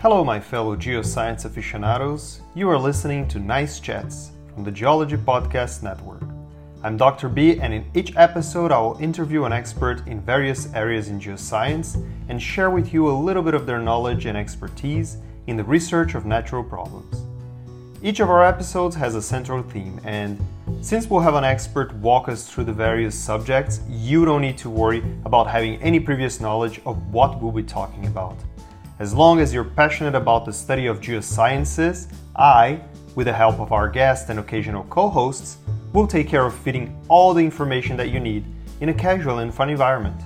Hello, my fellow geoscience aficionados. You are listening to Nice Chats from the Geology Podcast Network. I'm Dr. B, and in each episode, I will interview an expert in various areas in geoscience and share with you a little bit of their knowledge and expertise in the research of natural problems. Each of our episodes has a central theme, and since we'll have an expert walk us through the various subjects, you don't need to worry about having any previous knowledge of what we'll be talking about. As long as you're passionate about the study of geosciences, I, with the help of our guests and occasional co hosts, will take care of fitting all the information that you need in a casual and fun environment.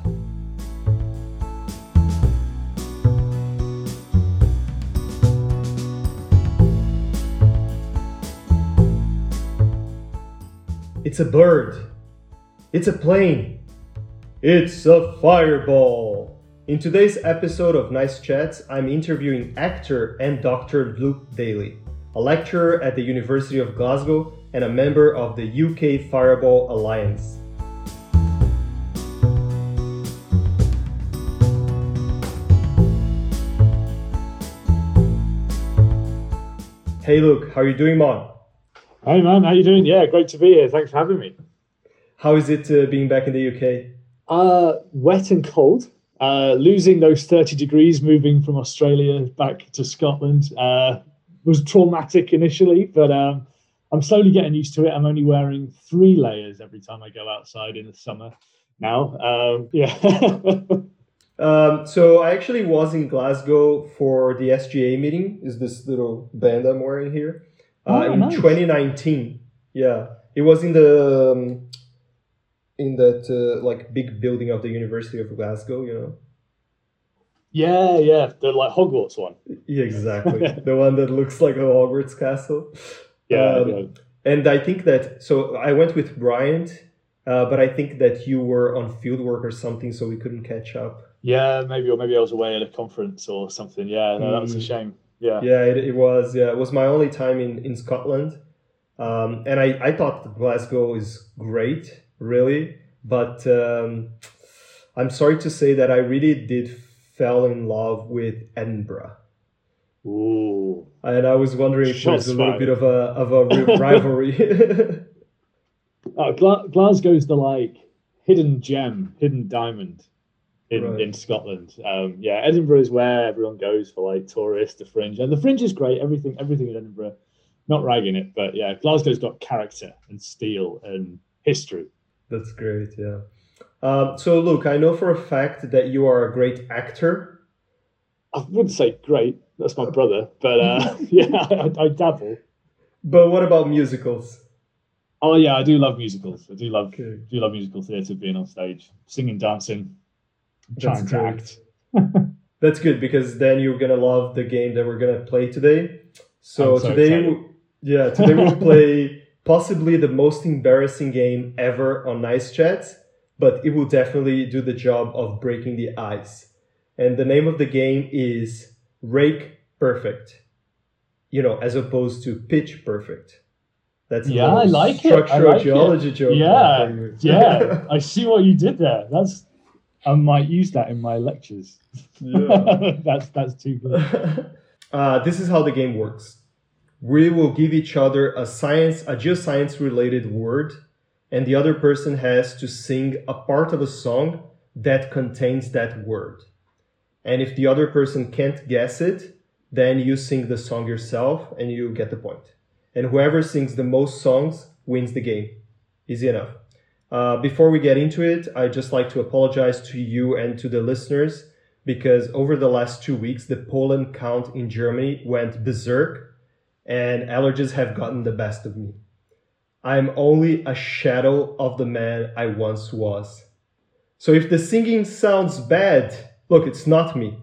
It's a bird. It's a plane. It's a fireball. In today's episode of Nice Chats, I'm interviewing actor and Dr. Luke Daly, a lecturer at the University of Glasgow and a member of the UK Fireball Alliance. Hey Luke, how are you doing, man? Hey man, how you doing? Yeah, great to be here. Thanks for having me. How is it uh, being back in the UK? Uh, wet and cold. Uh, losing those 30 degrees moving from Australia back to Scotland uh, was traumatic initially, but um, I'm slowly getting used to it. I'm only wearing three layers every time I go outside in the summer now. Um, yeah. Um, so I actually was in Glasgow for the SGA meeting. Is this little band I'm wearing here? Uh, Oh, in nice. 2019. Yeah, it was in the um, in that uh, like big building of the University of Glasgow. You know. yeah, yeah, the like Hogwarts one. Yeah, exactly. the one that looks like a Hogwarts castle. Yeah, Um, yeah. And I think that so I went with Bryant, uh, but I think that you were on field work or something, so we couldn't catch up. Yeah, maybe or maybe I was away at a conference or something. Yeah, no, that was a Mm. shame. Yeah. Yeah, it, it was. Yeah, it was my only time in in Scotland, um, and I I thought Glasgow is great, really, but um, I'm sorry to say that I really did fell in love with Edinburgh. Ooh. And I was wondering if Shots there's a little fired. bit of a of a rivalry. Oh, Gla- Glasgow's the like hidden gem, hidden diamond in, Right. in Scotland. Um, yeah, Edinburgh is where everyone goes for like tourists, the fringe, and the fringe is great. Everything, everything in Edinburgh. Not ragging it, but yeah, Glasgow's got character and steel and history. That's great. Yeah. Um, so look, I know for a fact that you are a great actor. I wouldn't say great. That's my brother, but uh, yeah, I, I dabble. But what about musicals? Oh yeah, I do love musicals. I do love Okay. do love musical theatre, being on stage, singing, dancing, trying to act. That's good because then you're gonna love the game that we're gonna play today. So, so today, excited. yeah, today we'll play possibly the most embarrassing game ever on Nice Chats, but it will definitely do the job of breaking the ice. And the name of the game is Rake Perfect. You know, as opposed to Pitch Perfect. That's Yeah, little I like it. I structural like it. geology joke. Yeah, yeah, I see what you did there. That's I might use that in my lectures. Yeah. that's that's too good. uh, this is how the game works. We will give each other a science, a geoscience related word, and the other person has to sing a part of a song that contains that word. And if the other person can't guess it, then you sing the song yourself and you get the point. And whoever sings the most songs wins the game. Easy enough. Uh, before we get into it, I'd just like to apologize to you and to the listeners because over the last two weeks, the pollen count in Germany went berserk and allergies have gotten the best of me. I'm only a shadow of the man I once was. So if the singing sounds bad, look, it's not me.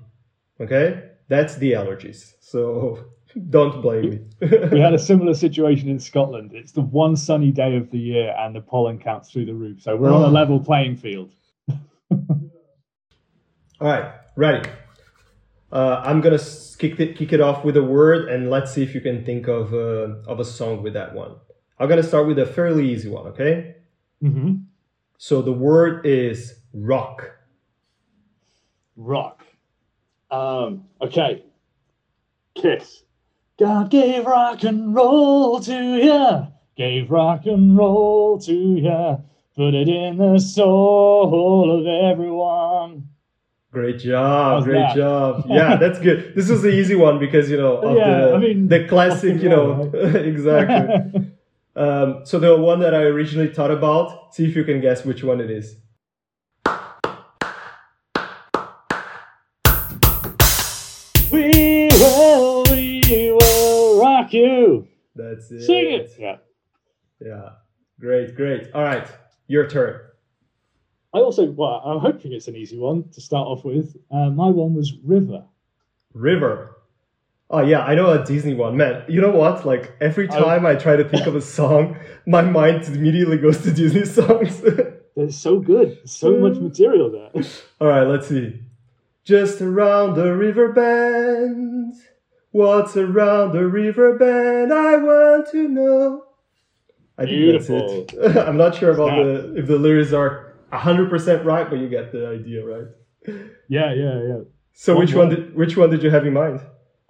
Okay? That's the allergies. So don't blame me. We had a similar situation in Scotland. It's the one sunny day of the year, and the pollen counts through the roof. So we're on a Oh. level playing field. All right, ready. Uh, I'm gonna kick it, kick it off with a word, and let's see if you can think of uh, of a song with that one. I'm gonna start with a fairly easy one, okay? hmm So the word is rock. Rock. Um, okay. Kiss. God gave rock and roll to ya, gave rock and roll to ya, put it in the soul of everyone. Great job, How's great that? job. Yeah, that's good. This was the easy one because you know of Yeah, the I mean, the classic, you know, and exactly. Um, so the one that I originally thought about, see if you can guess which one it is. we will, we will rock you. That's it. Sing it. Yeah. Yeah. Great, great. All right, your turn. I also, well, I'm hoping it's an easy one to start off with. Uh, my one was River. River. Oh yeah, I know a Disney one. Man, you know what? Like every time I try to think of a song, my mind immediately goes to Disney songs. They're so good. So much material there. All right, let's see. Just around the river bend. What's around the river bend? I want to know. I think that's it. I'm not sure about the if the lyrics are 100% right, but you get the idea, right? Yeah, yeah, yeah. So One which one more. did which one did you have in mind?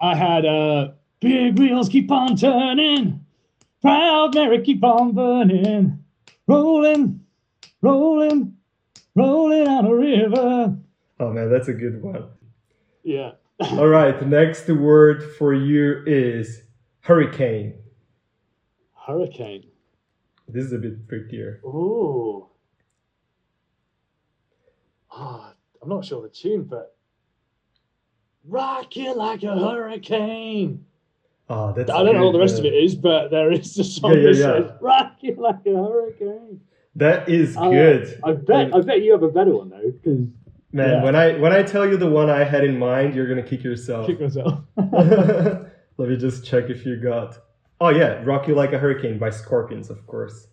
I had uh, big wheels keep on turning, proud Mary keep on burning, rolling, rolling, rolling on a river. Oh man, that's a good one. Yeah. All right, next word for you is hurricane. Hurricane. This is a bit trickier. Ooh. Ah, I'm not sure the tune, but rock you like a hurricane. Oh, that's I don't know what the good, rest of it is, but there is a song Yeah, yeah, that yeah. says rock you like a hurricane. That is Uh, good. I bet I bet you have a better one though, because Man, yeah. when I when I tell you the one I had in mind, you're gonna kick yourself. kick myself. Let me just check if you got. Oh yeah, "Rock You Like a Hurricane" by Scorpions, of course.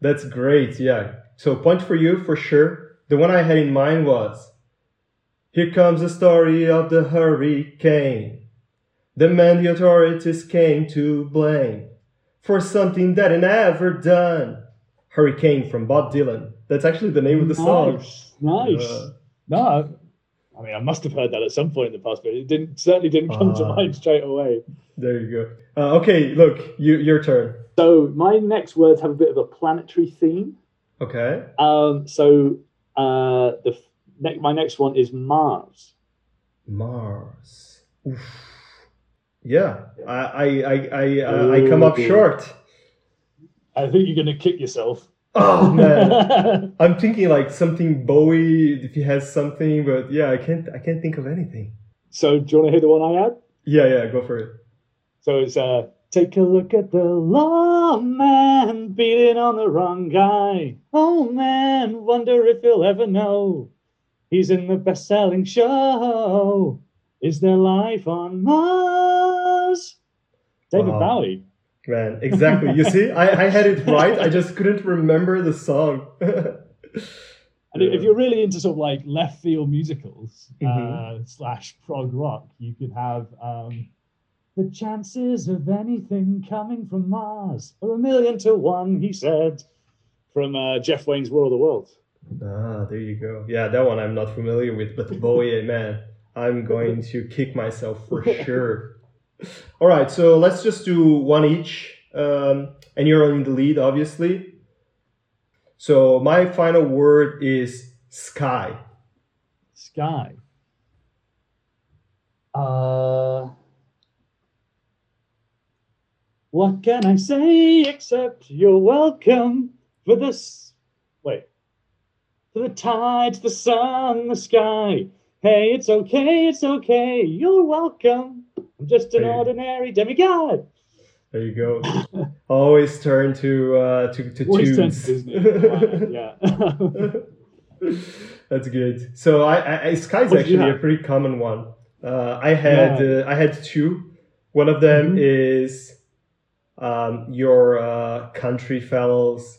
That's great. Yeah. So point for you for sure. The one I had in mind was, "Here comes the story of the hurricane, the man the authorities came to blame for something that he never done." Hurricane from Bob Dylan. That's actually the name of the song. Nice, nice. Yeah. No, I mean I must have heard that at some point in the past, but it didn't certainly didn't come to Ah. mind straight away. There you go. Uh, okay, look, you, your turn. So my next words have a bit of a planetary theme. Okay. Um, so uh, the ne- my next one is Mars. Mars. Oof. Yeah, I I I I, uh, I come up short. I think you're gonna kick yourself. Oh man, I'm thinking like something Bowie if he has something, but yeah, I can't I can't think of anything. so do you want to hear the one I had? Yeah, yeah, go for it. So it's uh, take a look at the lawman beating on the wrong guy. Oh man, wonder if he'll ever know. He's in the best-selling show. Is there life on Mars? David Wow. Bowie. Man, exactly. You see, I, I had it right. I just couldn't remember the song. And if you're really into sort of like left field musicals Mhm. uh, slash prog rock, you could have um, the chances of anything coming from Mars are a million to one, he said, from uh, Jeff Wayne's War of the Worlds. Ah, there you go. Yeah, that one I'm not familiar with, but Bowie, man, I'm going to kick myself for sure. All right, so let's just do one each, um, and you're in the lead, obviously. So my final word is sky. Sky. Uh, what can I say except you're welcome for this? Wait. For the tides, the sun, the sky. Hey, it's okay, it's okay. You're welcome. I'm just an Hey. ordinary demigod. There you go. Always turn to uh, to to Always turn tunes. to Disney. yeah. That's good. So I, I, sky's What did you actually a pretty common one. Uh, I had Yeah. uh, I had two. One of them Mhm. is um, your uh, country fellows.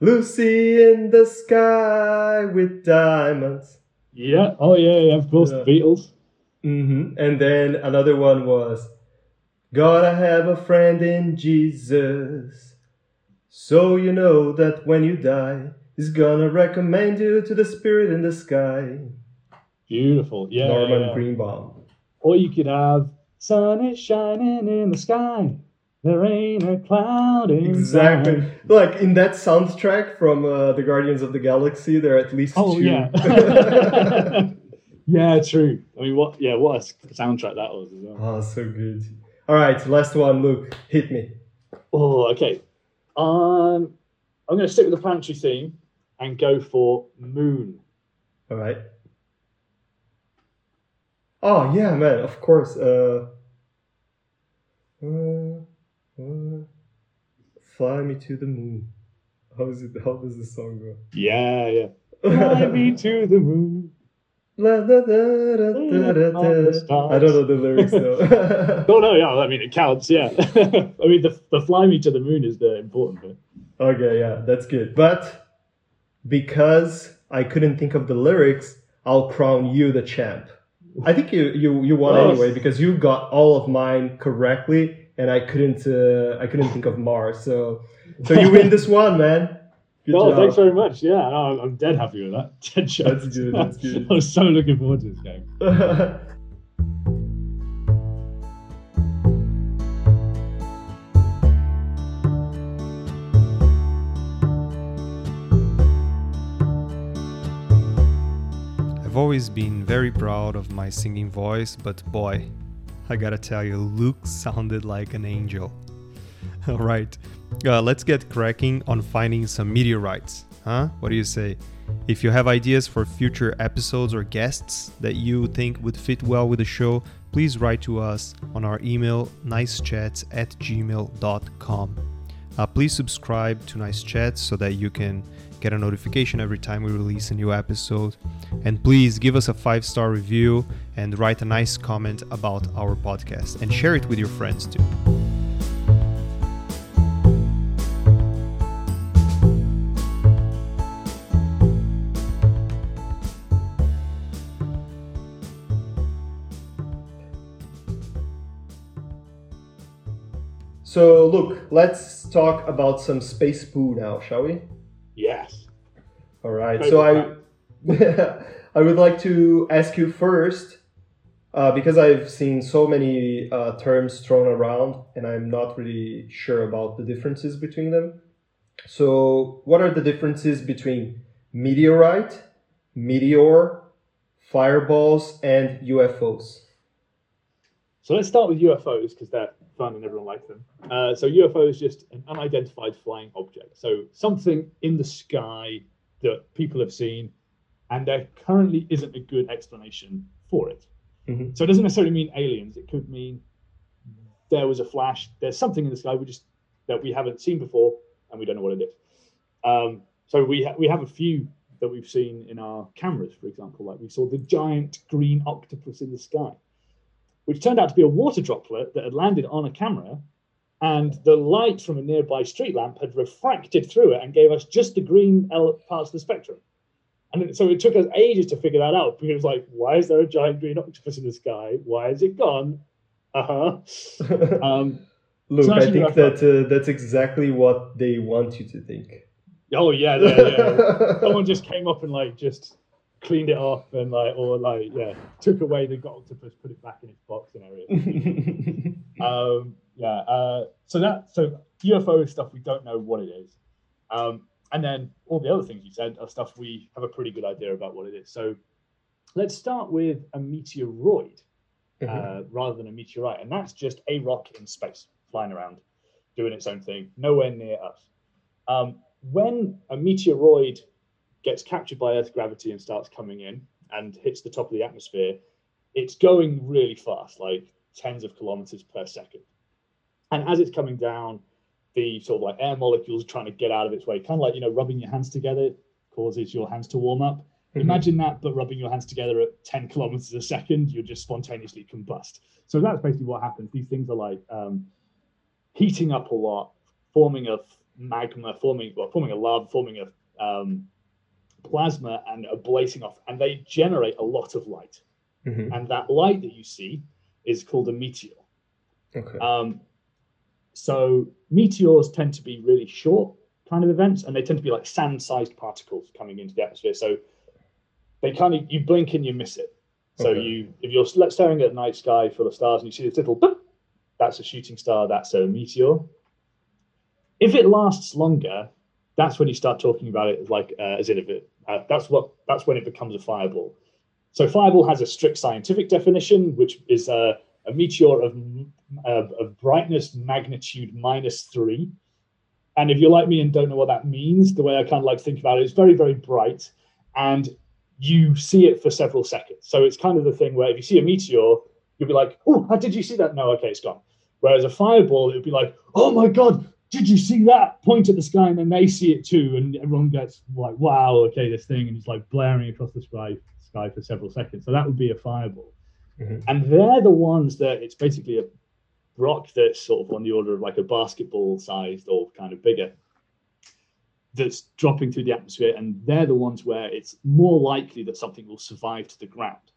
Lucy in the sky with diamonds. yeah. Oh, yeah, yeah, of course, Yeah. the Beatles. hmm And then another one was, Gotta have a friend in Jesus. So you know that when you die, He's gonna recommend you to the spirit in the sky. Beautiful. Yeah. Norman yeah. Greenbaum. Or you could have sun is shining in the sky. There ain't a cloud in Exactly. sight." Like in that soundtrack from uh, the Guardians of the Galaxy, there are at least Oh two. yeah. yeah, true. I mean, what? Yeah, what a soundtrack that was as well. oh, so good. All right, last one, Luke. Hit me. Oh, okay. Um, I'm going to stick with the planetary theme and go for moon. All right. Oh yeah, man. Of course. Uh, uh, uh, fly me to the moon. How is it? How does the song go? Yeah, yeah. Fly me to the moon. La, da, da, da, da, da. I don't know the lyrics though. Oh no, yeah. I mean, it counts. Yeah. I mean, the the fly me to the moon is the important bit. okay, yeah, that's good. But because I couldn't think of the lyrics, I'll crown you the champ. I think you you you won anyway because you got all of mine correctly, and I couldn't uh, I couldn't think of Mars. So so you win this one, man. Good no, job. thanks very much. Yeah, no, I'm, I'm dead happy with that. Dead shot. That's good, that's good. I was so looking forward to this game. I've always been very proud of my singing voice, but boy, I gotta tell you, Luke sounded like an angel. Alright, uh, let's get cracking on finding some meteorites. Huh? What do you say? If you have ideas for future episodes or guests that you think would fit well with the show, please write to us on our email nicechats at gmail.com. Uh, please subscribe to Nice Chats so that you can get a notification every time we release a new episode. And please give us a five star review and write a nice comment about our podcast and share it with your friends too. so look, let's talk about some space poo now, shall we? Yes. All right. Favorite So I, I would like to ask you first, uh, because I've seen so many uh, terms thrown around, and I'm not really sure about the differences between them. So, what are the differences between meteorite, meteor, fireballs, and UFOs? So let's start with UFOs because they're fun and everyone likes them. Uh, so UFO is just an unidentified flying object. So something in the sky that people have seen, and there currently isn't a good explanation for it. Mhm. So it doesn't necessarily mean aliens. It could mean there was a flash. There's something in the sky we just that we haven't seen before, and we don't know what it is. Um, so we ha- we have a few that we've seen in our cameras, for example. Like we saw the giant green octopus in the sky which turned out to be a water droplet that had landed on a camera, and the light from a nearby street lamp had refracted through it and gave us just the green parts of the spectrum. And so it took us ages to figure that out because it was like, why is there a giant green octopus in the sky? Why is it gone? Uh huh. Um, Look, I think that uh, that's exactly what they want you to think. oh yeah, yeah, yeah. Someone just came up and like just cleaned it off and like or like yeah took away the octopus, put it back in its box and everything. um, yeah. Uh, so that so UFO is stuff we don't know what it is, um, and then all the other things you said are stuff we have a pretty good idea about what it is. So let's start with a meteoroid uh, rather than a meteorite, and that's just a rock in space flying around, doing its own thing, nowhere near us. Um, when a meteoroid gets captured by Earth gravity and starts coming in and hits the top of the atmosphere, it's going really fast, like tens of kilometers per second. And as it's coming down, the sort of like air molecules trying to get out of its way, kind of like you know, rubbing your hands together causes your hands to warm up. Mhm. Imagine that, but rubbing your hands together at 10 kilometers a second, you'll just spontaneously combust. So that's basically what happens. These things are like um, heating up a lot, forming a magma, forming well, forming a lava, forming a um, plasma, and ablating off, and they generate a lot of light. Mhm. And that light that you see is called a meteor. Okay. Um, so meteors tend to be really short kind of events, and they tend to be like sand-sized particles coming into the atmosphere. So they kind of you blink and you miss it. So Okay. you, if you're staring at a night sky full of stars and you see this little, boop, that's a shooting star. That's a meteor. If it lasts longer, that's when you start talking about it as like uh, as in it. Uh, that's what that's when it becomes a fireball. So fireball has a strict scientific definition, which is uh, a meteor of, of of brightness magnitude minus three. And if you're like me and don't know what that means, the way I kind of like to think about it is very very bright, and you see it for several seconds. So it's kind of the thing where if you see a meteor, you'll be like, "Oh, how did you see that?" No, okay, it's gone. Whereas a fireball, it would be like, "Oh my god, did you see that?" Point at the sky, and then they see it too, and everyone gets like, "Wow, okay, this thing," and it's like blaring across the sky sky for several seconds. So that would be a fireball, Mhm. and they're the ones that it's basically a rock that's sort of on the order of like a basketball sized or kind of bigger that's dropping through the atmosphere, and they're the ones where it's more likely that something will survive to the ground.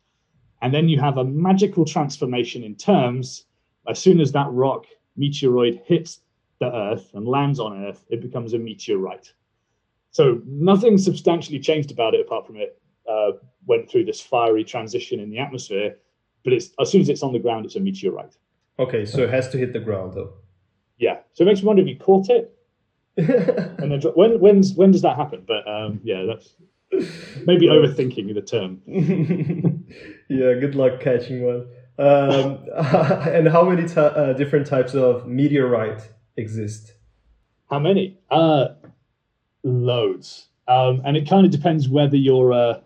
And then you have a magical transformation in terms. As soon as that rock meteoroid hits the Earth and lands on Earth, it becomes a meteorite. So nothing substantially changed about it apart from it uh, went through this fiery transition in the atmosphere. But it's as soon as it's on the ground, it's a meteorite. Okay, so it has to hit the ground though. Yeah. So it makes me wonder if you caught it and then when when's when does that happen? But um, yeah, that's maybe overthinking the term. yeah, good luck catching one. Um, and how many uh, different types of meteorite exist? How many? Uh, loads. Um, and it kind of depends whether you're a,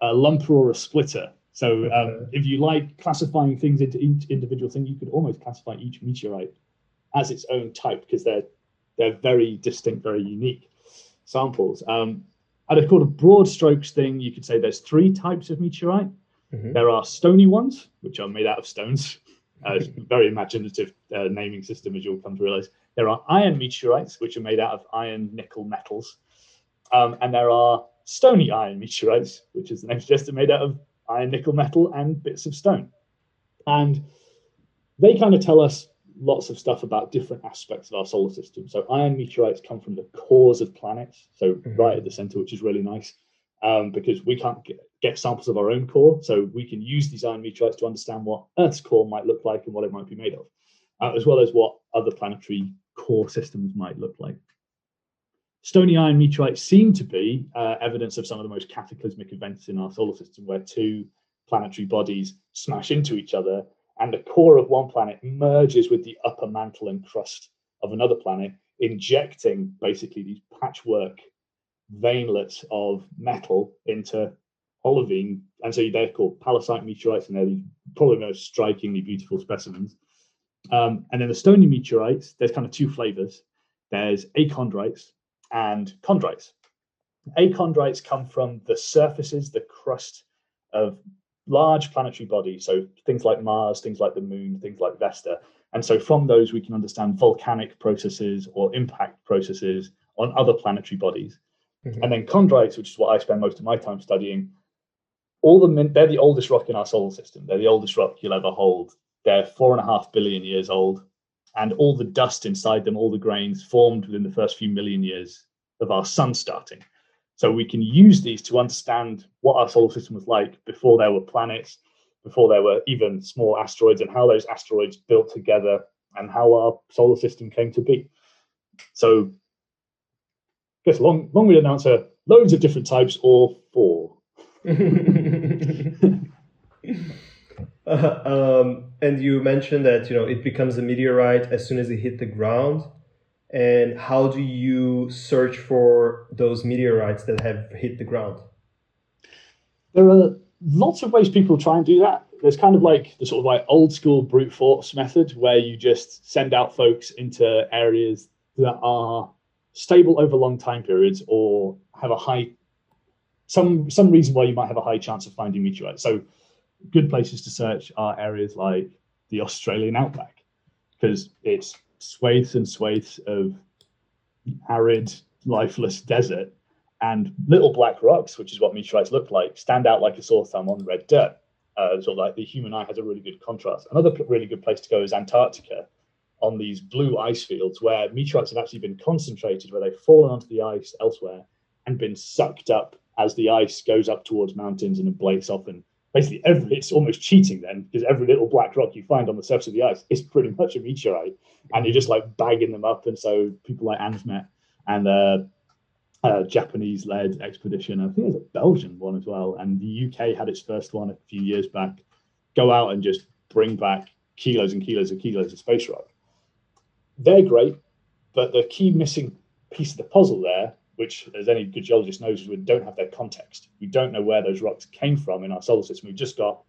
a lumper or a splitter. So um, Okay. if you like classifying things into each individual thing, you could almost classify each meteorite as its own type because they're they're very distinct, very unique samples. Um, at a kind of broad strokes thing, you could say there's three types of meteorite. Mhm. There are stony ones, which are made out of stones. Uh, it's a very imaginative uh, naming system, as you'll come to realize. There are iron meteorites, which are made out of iron nickel metals. Um, and there are stony iron meteorites, which is the name suggests, made out of iron nickel metal and bits of stone. And they kind of tell us lots of stuff about different aspects of our solar system. So iron meteorites come from the cores of planets, so Mhm. right at the center, which is really nice um, because we can't get, get samples of our own core. So we can use these iron meteorites to understand what Earth's core might look like and what it might be made of, uh, as well as what other planetary core systems might look like. Stony iron meteorites seem to be uh, evidence of some of the most cataclysmic events in our solar system, where two planetary bodies smash into each other and the core of one planet merges with the upper mantle and crust of another planet, injecting basically these patchwork veinlets of metal into olivine. And so they're called pallasite meteorites, and they're probably the most strikingly beautiful specimens. Um, and then the stony meteorites, there's kind of two flavors. There's achondrites and chondrites. Achondrites come from the surfaces, the crust of large planetary bodies, so things like Mars, things like the Moon, things like Vesta. And so from those, we can understand volcanic processes or impact processes on other planetary bodies. Mhm. And then chondrites, which is what I spend most of my time studying, all the min- they're the oldest rock in our solar system. They're the oldest rock you'll ever hold. They're four and a half billion years old, and all the dust inside them, all the grains, formed within the first few million years of our sun starting. So we can use these to understand what our solar system was like before there were planets, before there were even small asteroids, and how those asteroids built together, and how our solar system came to be. So, I guess long, long-winded answer: loads of different types, or four. Um, and you mentioned that you know it becomes a meteorite as soon as it hit the ground. And how do you search for those meteorites that have hit the ground? There are lots of ways people try and do that. There's kind of like the sort of like old school brute force method where you just send out folks into areas that are stable over long time periods or have a high some some reason why you might have a high chance of finding meteorites. So good places to search are areas like the Australian outback because it's swathes and swathes of arid, lifeless desert and little black rocks, which is what meteorites look like, stand out like a sore thumb on red dirt. Uh, so like the human eye has a really good contrast. Another really good place to go is Antarctica on these blue ice fields where meteorites have actually been concentrated, where they've fallen onto the ice elsewhere and been sucked up as the ice goes up towards mountains and ablates off and basically every it's almost cheating then because every little black rock you find on the surface of the ice is pretty much a meteorite, and you're just like bagging them up. And so people like ANSMET and uh, uh, Japanese-led expedition, I think there's a Belgian one as well, and the UK had its first one a few years back. Go out and just bring back kilos and kilos and kilos of space rock. They're great, but the key missing piece of the puzzle there which, as any good geologist knows, we don't have their context. We don't know where those rocks came from in our solar system. We've just got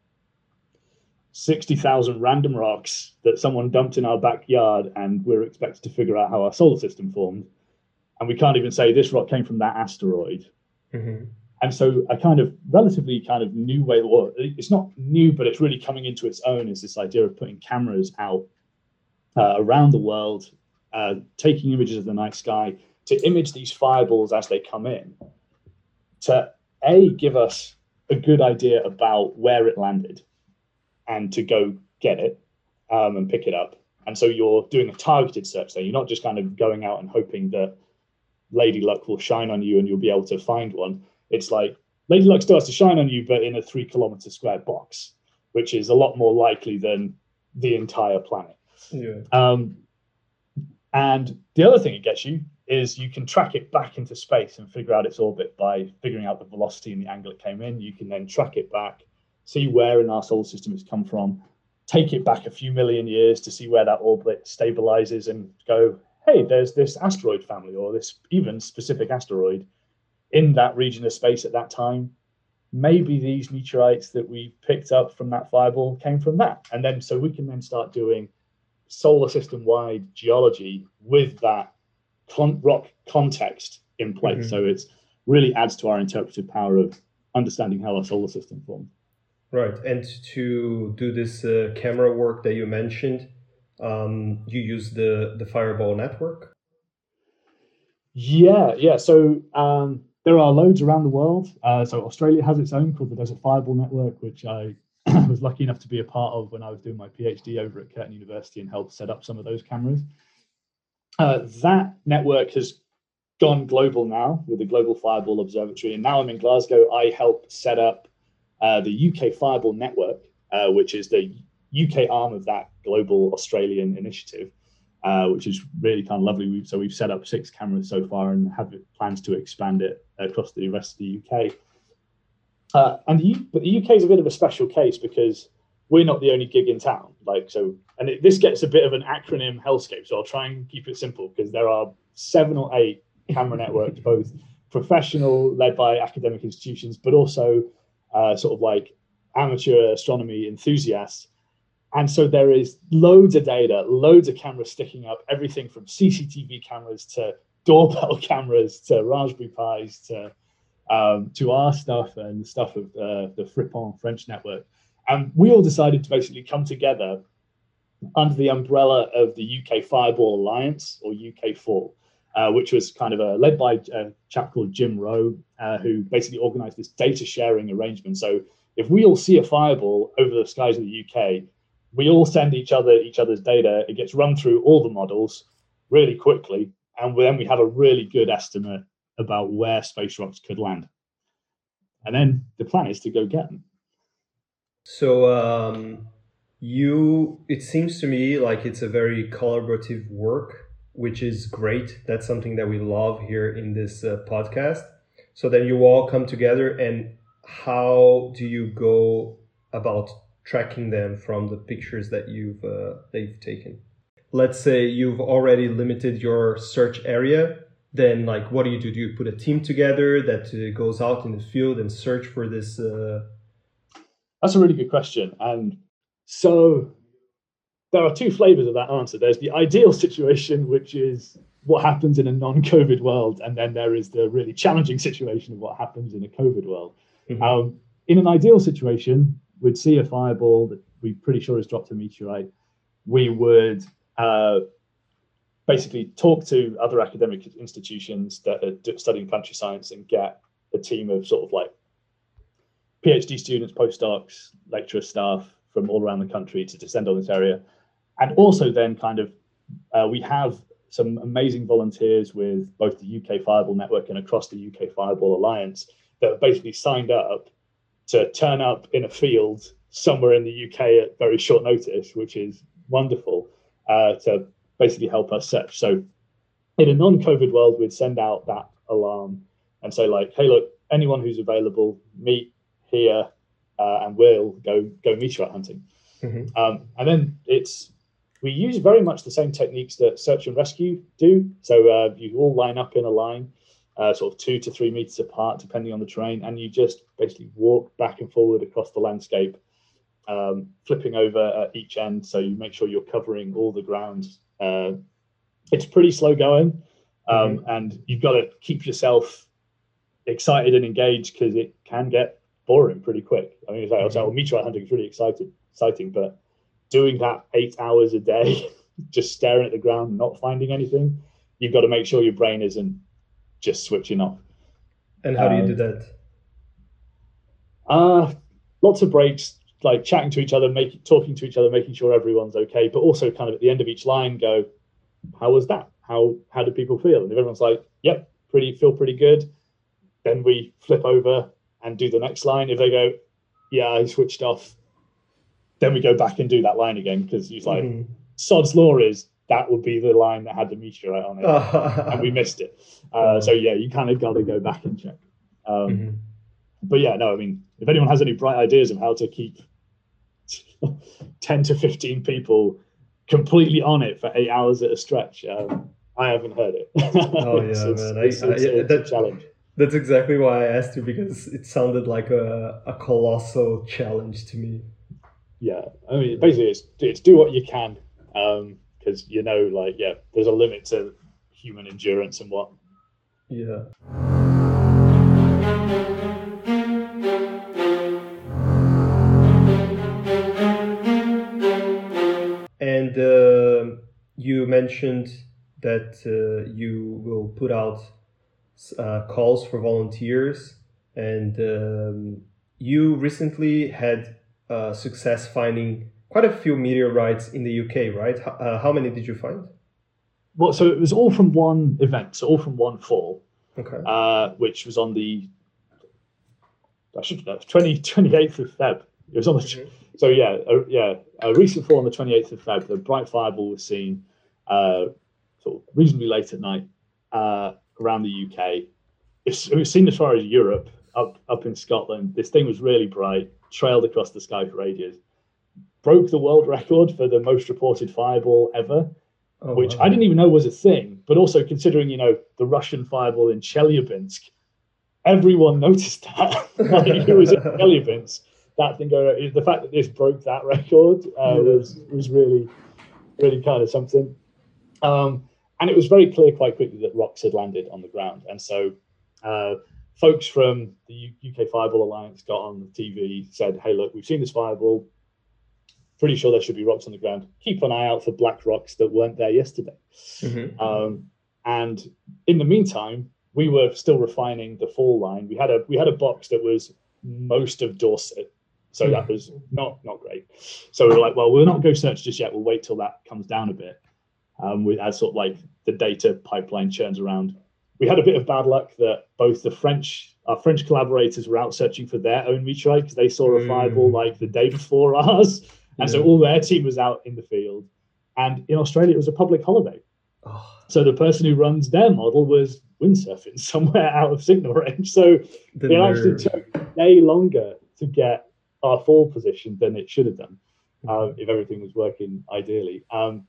60,000 random rocks that someone dumped in our backyard, and we're expected to figure out how our solar system formed. And we can't even say this rock came from that asteroid. Mm-hmm. And so, a kind of relatively kind of new way, or it's not new, but it's really coming into its own, is this idea of putting cameras out uh, around the world, uh, taking images of the night sky, to image these fireballs as they come in to a give us a good idea about where it landed and to go get it um, and pick it up. And so you're doing a targeted search there. You're not just kind of going out and hoping that lady luck will shine on you and you'll be able to find one. It's like lady luck starts to shine on you but in a three kilometer square box which is a lot more likely than the entire planet. Yeah. um, and the other thing it gets you is you can track it back into space and figure out its orbit by figuring out the velocity and the angle it came in. You can then track it back, see where in our solar system it's come from, take it back a few million years to see where that orbit stabilizes and go, hey, there's this asteroid family or this even specific asteroid in that region of space at that time. Maybe these meteorites that we picked up from that fireball came from that. And then so we can then start doing solar system wide geology with that con- rock context in place. Mm-hmm. So it really adds to our interpretive power of understanding how our solar system formed. Right, and to do this uh, camera work that you mentioned, um, you use the the Fireball network. Yeah, yeah. So um, there are loads around the world. Uh, so Australia has its own called the Desert Fireball Network, which I was lucky enough to be a part of when I was doing my PhD over at Curtin University and helped set up some of those cameras. Uh, that network has gone global now with the Global Fireball Observatory. And now I'm in Glasgow. I help set up uh, the UK Fireball Network, uh, which is the UK arm of that global Australian initiative, uh, which is really kind of lovely. We've, so we've set up six cameras so far and have plans to expand it across the rest of the UK. Uh, and the, but the UK is a bit of a special case because we're not the only gig in town. Like so, and it, this gets a bit of an acronym hellscape. So I'll try and keep it simple because there are seven or eight camera networks, both professional, led by academic institutions, but also uh, sort of like amateur astronomy enthusiasts. And so there is loads of data, loads of cameras sticking up, everything from CCTV cameras to doorbell cameras to Raspberry Pis to um, to our stuff and the stuff of uh, the FRIPON French network. And we all decided to basically come together under the umbrella of the UK Fireball Alliance or UK4, uh, which was kind of a, led by a chap called Jim Rowe, uh, who basically organized this data sharing arrangement. So if we all see a fireball over the skies of the UK, we all send each other each other's data. It gets run through all the models really quickly, and then we have a really good estimate about where space rocks could land. And then the plan is to go get them. So um, you, it seems to me like it's a very collaborative work, which is great. That's something that we love here in this uh, podcast. So then you all come together, and how do you go about tracking them from the pictures that you've uh, that you've taken? Let's say you've already limited your search area. Then, like, what do you do? Do you put a team together that uh, goes out in the field and search for this uh, that's a really good question. And so there are two flavors of that answer. There's the ideal situation, which is what happens in a non COVID world. And then there is the really challenging situation of what happens in a COVID world. Mm-hmm. Um, in an ideal situation, we'd see a fireball that we're pretty sure has dropped a meteorite. We would uh, basically talk to other academic institutions that are studying planetary science and get a team of sort of like PhD students, postdocs, lecturer staff from all around the country to descend on this area. And also then kind of, uh, we have some amazing volunteers with both the UK Fireball Network and across the UK Fireball Alliance that have basically signed up to turn up in a field somewhere in the UK at very short notice, which is wonderful uh, to basically help us search. So, in a non-COVID world, we'd send out that alarm and say like, "Hey, look, anyone who's available, meet here, uh, and we'll go go meteorite hunting." Mm-hmm. Um, and then it's we use very much the same techniques that search and rescue do. So uh, you all line up in a line, uh, sort of two to three meters apart, depending on the terrain, and you just basically walk back and forward across the landscape, um, flipping over at each end. So you make sure you're covering all the ground. Uh, it's pretty slow going, um, mm-hmm. and you've got to keep yourself excited and engaged because it can get boring pretty quick. I mean, it's like, mm-hmm. at hunting is really excited, exciting, but doing that eight hours a day, just staring at the ground, not finding anything, you've got to make sure your brain isn't just switching off. And how um, do you do um, that? Uh, lots of breaks, like chatting to each other, making talking to each other, making sure everyone's okay, but also kind of at the end of each line go, How was that? How how do people feel? And if everyone's like, Yep, pretty feel pretty good, then we flip over and do the next line. If they go, Yeah, I switched off, then we go back and do that line again because he's like, mm-hmm. Sod's Law is that would be the line that had the meteorite on it, and we missed it. Uh, so yeah, you kind of got to go back and check. Um, mm-hmm. But yeah, no, I mean, if anyone has any bright ideas of how to keep ten to fifteen people completely on it for eight hours at a stretch, um, I haven't heard it. oh yeah, it's, man, it's, I, it's, I, that, challenge. That's exactly why I asked you because it sounded like a, a colossal challenge to me yeah, I mean, basically, it's it's do what you can because um, you know, like, yeah, there's a limit to human endurance and what. Yeah. And uh, you mentioned that uh, you will put out uh, calls for volunteers, and um, you recently had uh, success finding quite a few meteorites in the UK, right? Uh, how many did you find? Well, so it was all from one event, so all from one fall, okay. uh, which was on the I should know 20, 28th of Feb. It was on the mm-hmm. so yeah a, yeah a recent fall on the 28th of Feb. The bright fireball was seen uh, sort of reasonably late at night uh, around the UK. It's, it was seen as far as Europe, up up in Scotland. This thing was really bright trailed across the sky for ages. Broke the world record for the most reported fireball ever, oh, which wow. I didn't even know was a thing. But also considering, you know, the Russian fireball in Chelyabinsk, everyone noticed that. like, it was in Chelyabinsk. That thing going, the fact that this broke that record uh, yeah. was was really, really kind of something. Um, and it was very clear quite quickly that rocks had landed on the ground, and so uh, folks from the UK Fireball Alliance got on the TV, said, "Hey, look, we've seen this fireball. Pretty sure there should be rocks on the ground. Keep an eye out for black rocks that weren't there yesterday." Mm-hmm. Um, and in the meantime, we were still refining the fall line. We had a we had a box that was most of Dorset, so mm-hmm. that was not not great. So we were like, well, we'll not go search just yet. We'll wait till that comes down a bit. Um, with as sort of like the data pipeline churns around we had a bit of bad luck that both the French, our French collaborators were out searching for their own meteorite because they saw a fireball mm. like the day before ours. And yeah. so all their team was out in the field. And in Australia, it was a public holiday. Oh. So the person who runs their model was windsurfing somewhere out of signal range. So the it actually took a day longer to get our fall position than it should have done uh, if everything was working ideally. Um,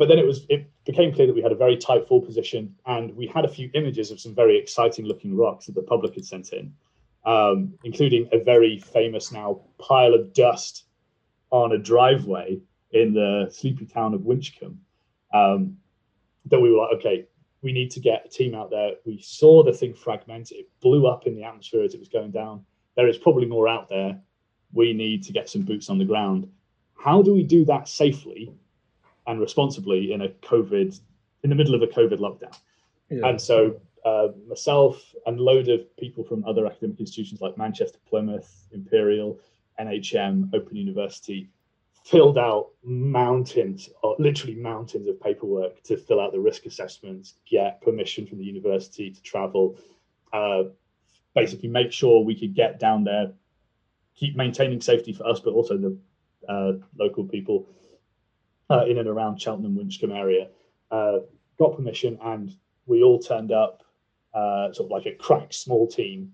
but then it was it became clear that we had a very tight fall position, and we had a few images of some very exciting looking rocks that the public had sent in, um, including a very famous now pile of dust on a driveway in the sleepy town of Winchcombe. Um, that we were like, okay, we need to get a team out there. We saw the thing fragment; it blew up in the atmosphere as it was going down. There is probably more out there. We need to get some boots on the ground. How do we do that safely and responsibly in a COVID, in the middle of a COVID lockdown. Yeah. And so uh, myself and a load of people from other academic institutions like Manchester, Plymouth, Imperial, NHM, Open University filled out mountains, or literally mountains of paperwork to fill out the risk assessments, get permission from the university to travel, uh, basically make sure we could get down there keep maintaining safety for us, but also the uh, local people uh, in and around Cheltenham, Winchcombe area. Uh, got permission, and we all turned up, uh, sort of like a crack small team,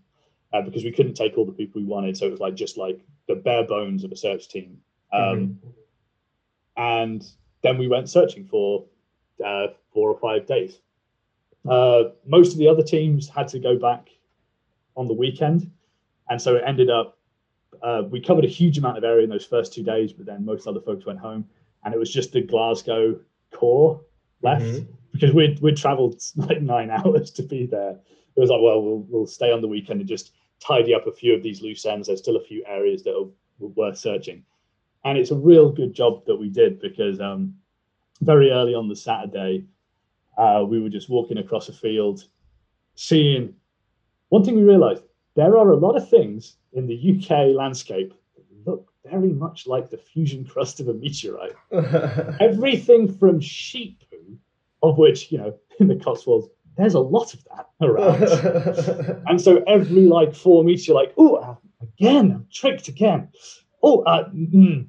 uh, because we couldn't take all the people we wanted. So it was like just like the bare bones of a search team. Um, mm-hmm. And then we went searching for uh, four or five days. most of the other teams had to go back on the weekend, and so it ended up uh, we covered a huge amount of area in those first two days, but then most other folks went home, and it was just the Glasgow core left mm-hmm. because we'd we'd travelled like nine hours to be there. It was like, well, we'll we'll stay on the weekend and just tidy up a few of these loose ends. There's still a few areas that are worth searching, and it's a real good job that we did because um, very early on the Saturday, uh, we were just walking across a field, seeing. One thing we realised there are a lot of things in the UK landscape that look very much like the fusion crust of a meteorite. Everything from sheep poo, of which, you know, in the Cotswolds, there's a lot of that around. and so every like four meters, you're like, oh, uh, again, I'm tricked again. Oh, uh, mm.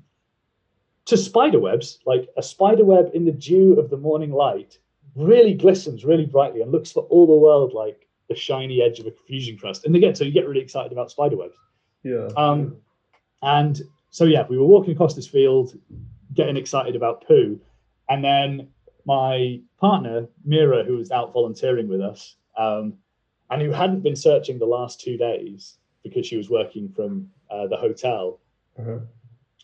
to spider webs, like a spider web in the dew of the morning light really glistens really brightly and looks for all the world like the shiny edge of a fusion crust. And again, so you get really excited about spider webs. Yeah. Um, and so yeah, we were walking across this field, getting excited about poo, and then my partner Mira, who was out volunteering with us, um, and who hadn't been searching the last two days because she was working from uh, the hotel, uh-huh.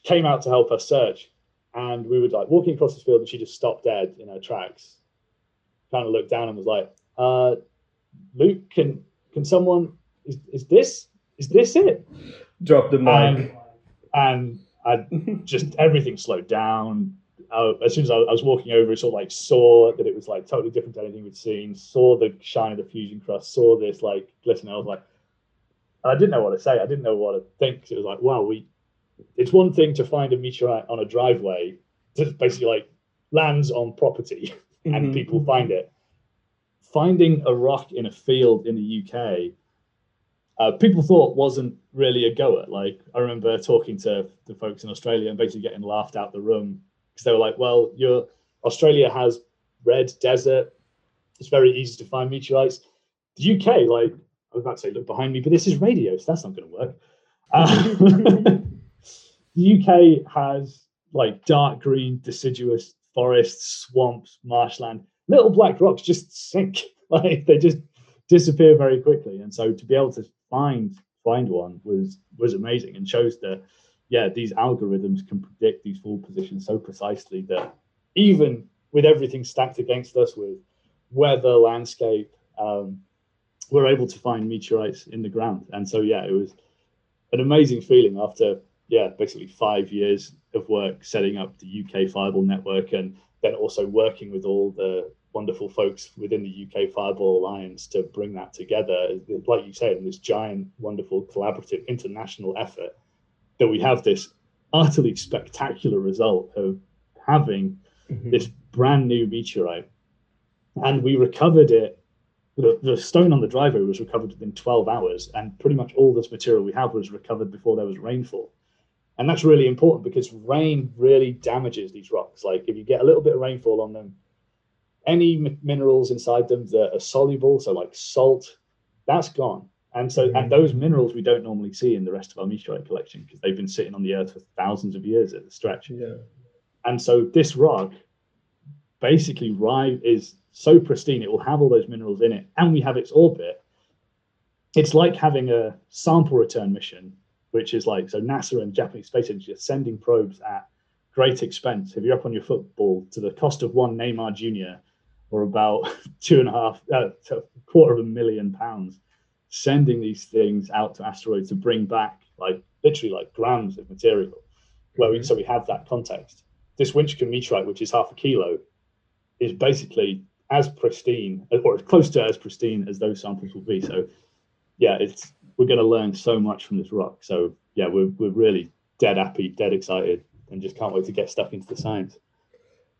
came out to help us search. And we were like walking across the field, and she just stopped dead in her tracks. Kind of looked down and was like, uh, Luke, can can someone is, is this is this it? Drop the mic. And I just everything slowed down. Uh, as soon as I, I, was walking over, sort of like saw that it was like totally different to anything we'd seen. Saw the shine of the fusion crust. Saw this like glisten. I was like, I didn't know what to say. I didn't know what to think. It was like, wow, we. It's one thing to find a meteorite on a driveway, that basically like lands on property, and mm-hmm. people find it finding a rock in a field in the UK, uh, people thought wasn't really a goer. Like I remember talking to the folks in Australia and basically getting laughed out the room because they were like, "Well, your Australia has red desert. It's very easy to find meteorites. The UK, like I was about to say, look behind me, but this is radio, so that's not going to work. Uh, the UK has like dark green deciduous forests, swamps, marshland little black rocks just sink like they just disappear very quickly and so to be able to find find one was was amazing and shows that yeah these algorithms can predict these fall positions so precisely that even with everything stacked against us with weather landscape um, we're able to find meteorites in the ground. And so yeah it was an amazing feeling after yeah basically five years of work setting up the uk fireball network and then also working with all the wonderful folks within the UK Fireball Alliance to bring that together, like you said, in this giant, wonderful, collaborative international effort, that we have this utterly spectacular result of having mm-hmm. this brand new meteorite. And we recovered it. The, the stone on the driveway was recovered within 12 hours, and pretty much all this material we have was recovered before there was rainfall. And that's really important because rain really damages these rocks. Like if you get a little bit of rainfall on them, any minerals inside them that are soluble, so like salt, that's gone. And so, and mm-hmm. those minerals we don't normally see in the rest of our meteorite collection because they've been sitting on the earth for thousands of years at the stretch. Yeah. And so this rock basically right is so pristine, it will have all those minerals in it, and we have its orbit. It's like having a sample return mission which is like so NASA and Japanese space agency are sending probes at great expense. If you're up on your football to the cost of one Neymar Jr. or about two and a half, uh, a quarter of a million pounds, sending these things out to asteroids to bring back like literally like grams of material. Where we, so we have that context. This Winchcombe meteorite, which is half a kilo, is basically as pristine or as close to as pristine as those samples will be. So yeah, it's we're going to learn so much from this rock. So yeah, we're we're really dead happy, dead excited, and just can't wait to get stuck into the science.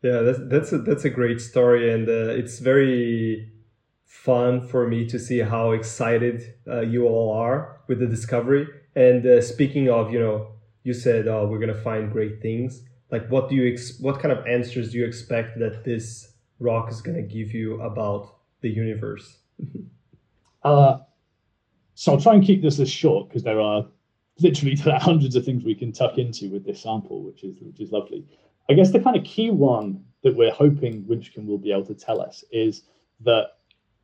Yeah, that's that's a, that's a great story, and uh, it's very fun for me to see how excited uh, you all are with the discovery. And uh, speaking of, you know, you said, "Oh, we're gonna find great things." Like, what do you ex- what kind of answers do you expect that this rock is gonna give you about the universe? uh, so I'll try and keep this as short because there are literally hundreds of things we can tuck into with this sample, which is which is lovely. I guess the kind of key one that we're hoping Winchcombe will be able to tell us is that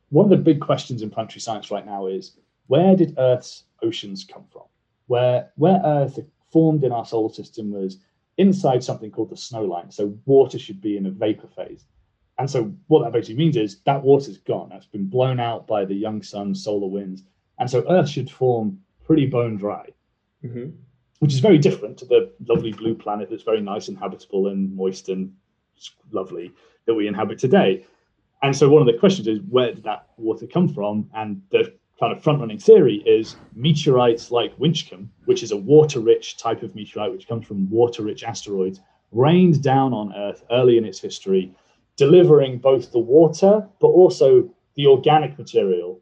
one of the big questions in planetary science right now is where did Earth's oceans come from? Where where Earth formed in our solar system was inside something called the snow line. So water should be in a vapor phase. And so what that basically means is that water's gone. That's been blown out by the young sun, solar winds. And so Earth should form pretty bone dry, mm-hmm. Which is very different to the lovely blue planet that's very nice and habitable and moist and lovely that we inhabit today. And so one of the questions is where did that water come from? And the kind of front running theory is meteorites like Winchcombe, which is a water rich type of meteorite which comes from water rich asteroids, rained down on Earth early in its history, delivering both the water but also the organic material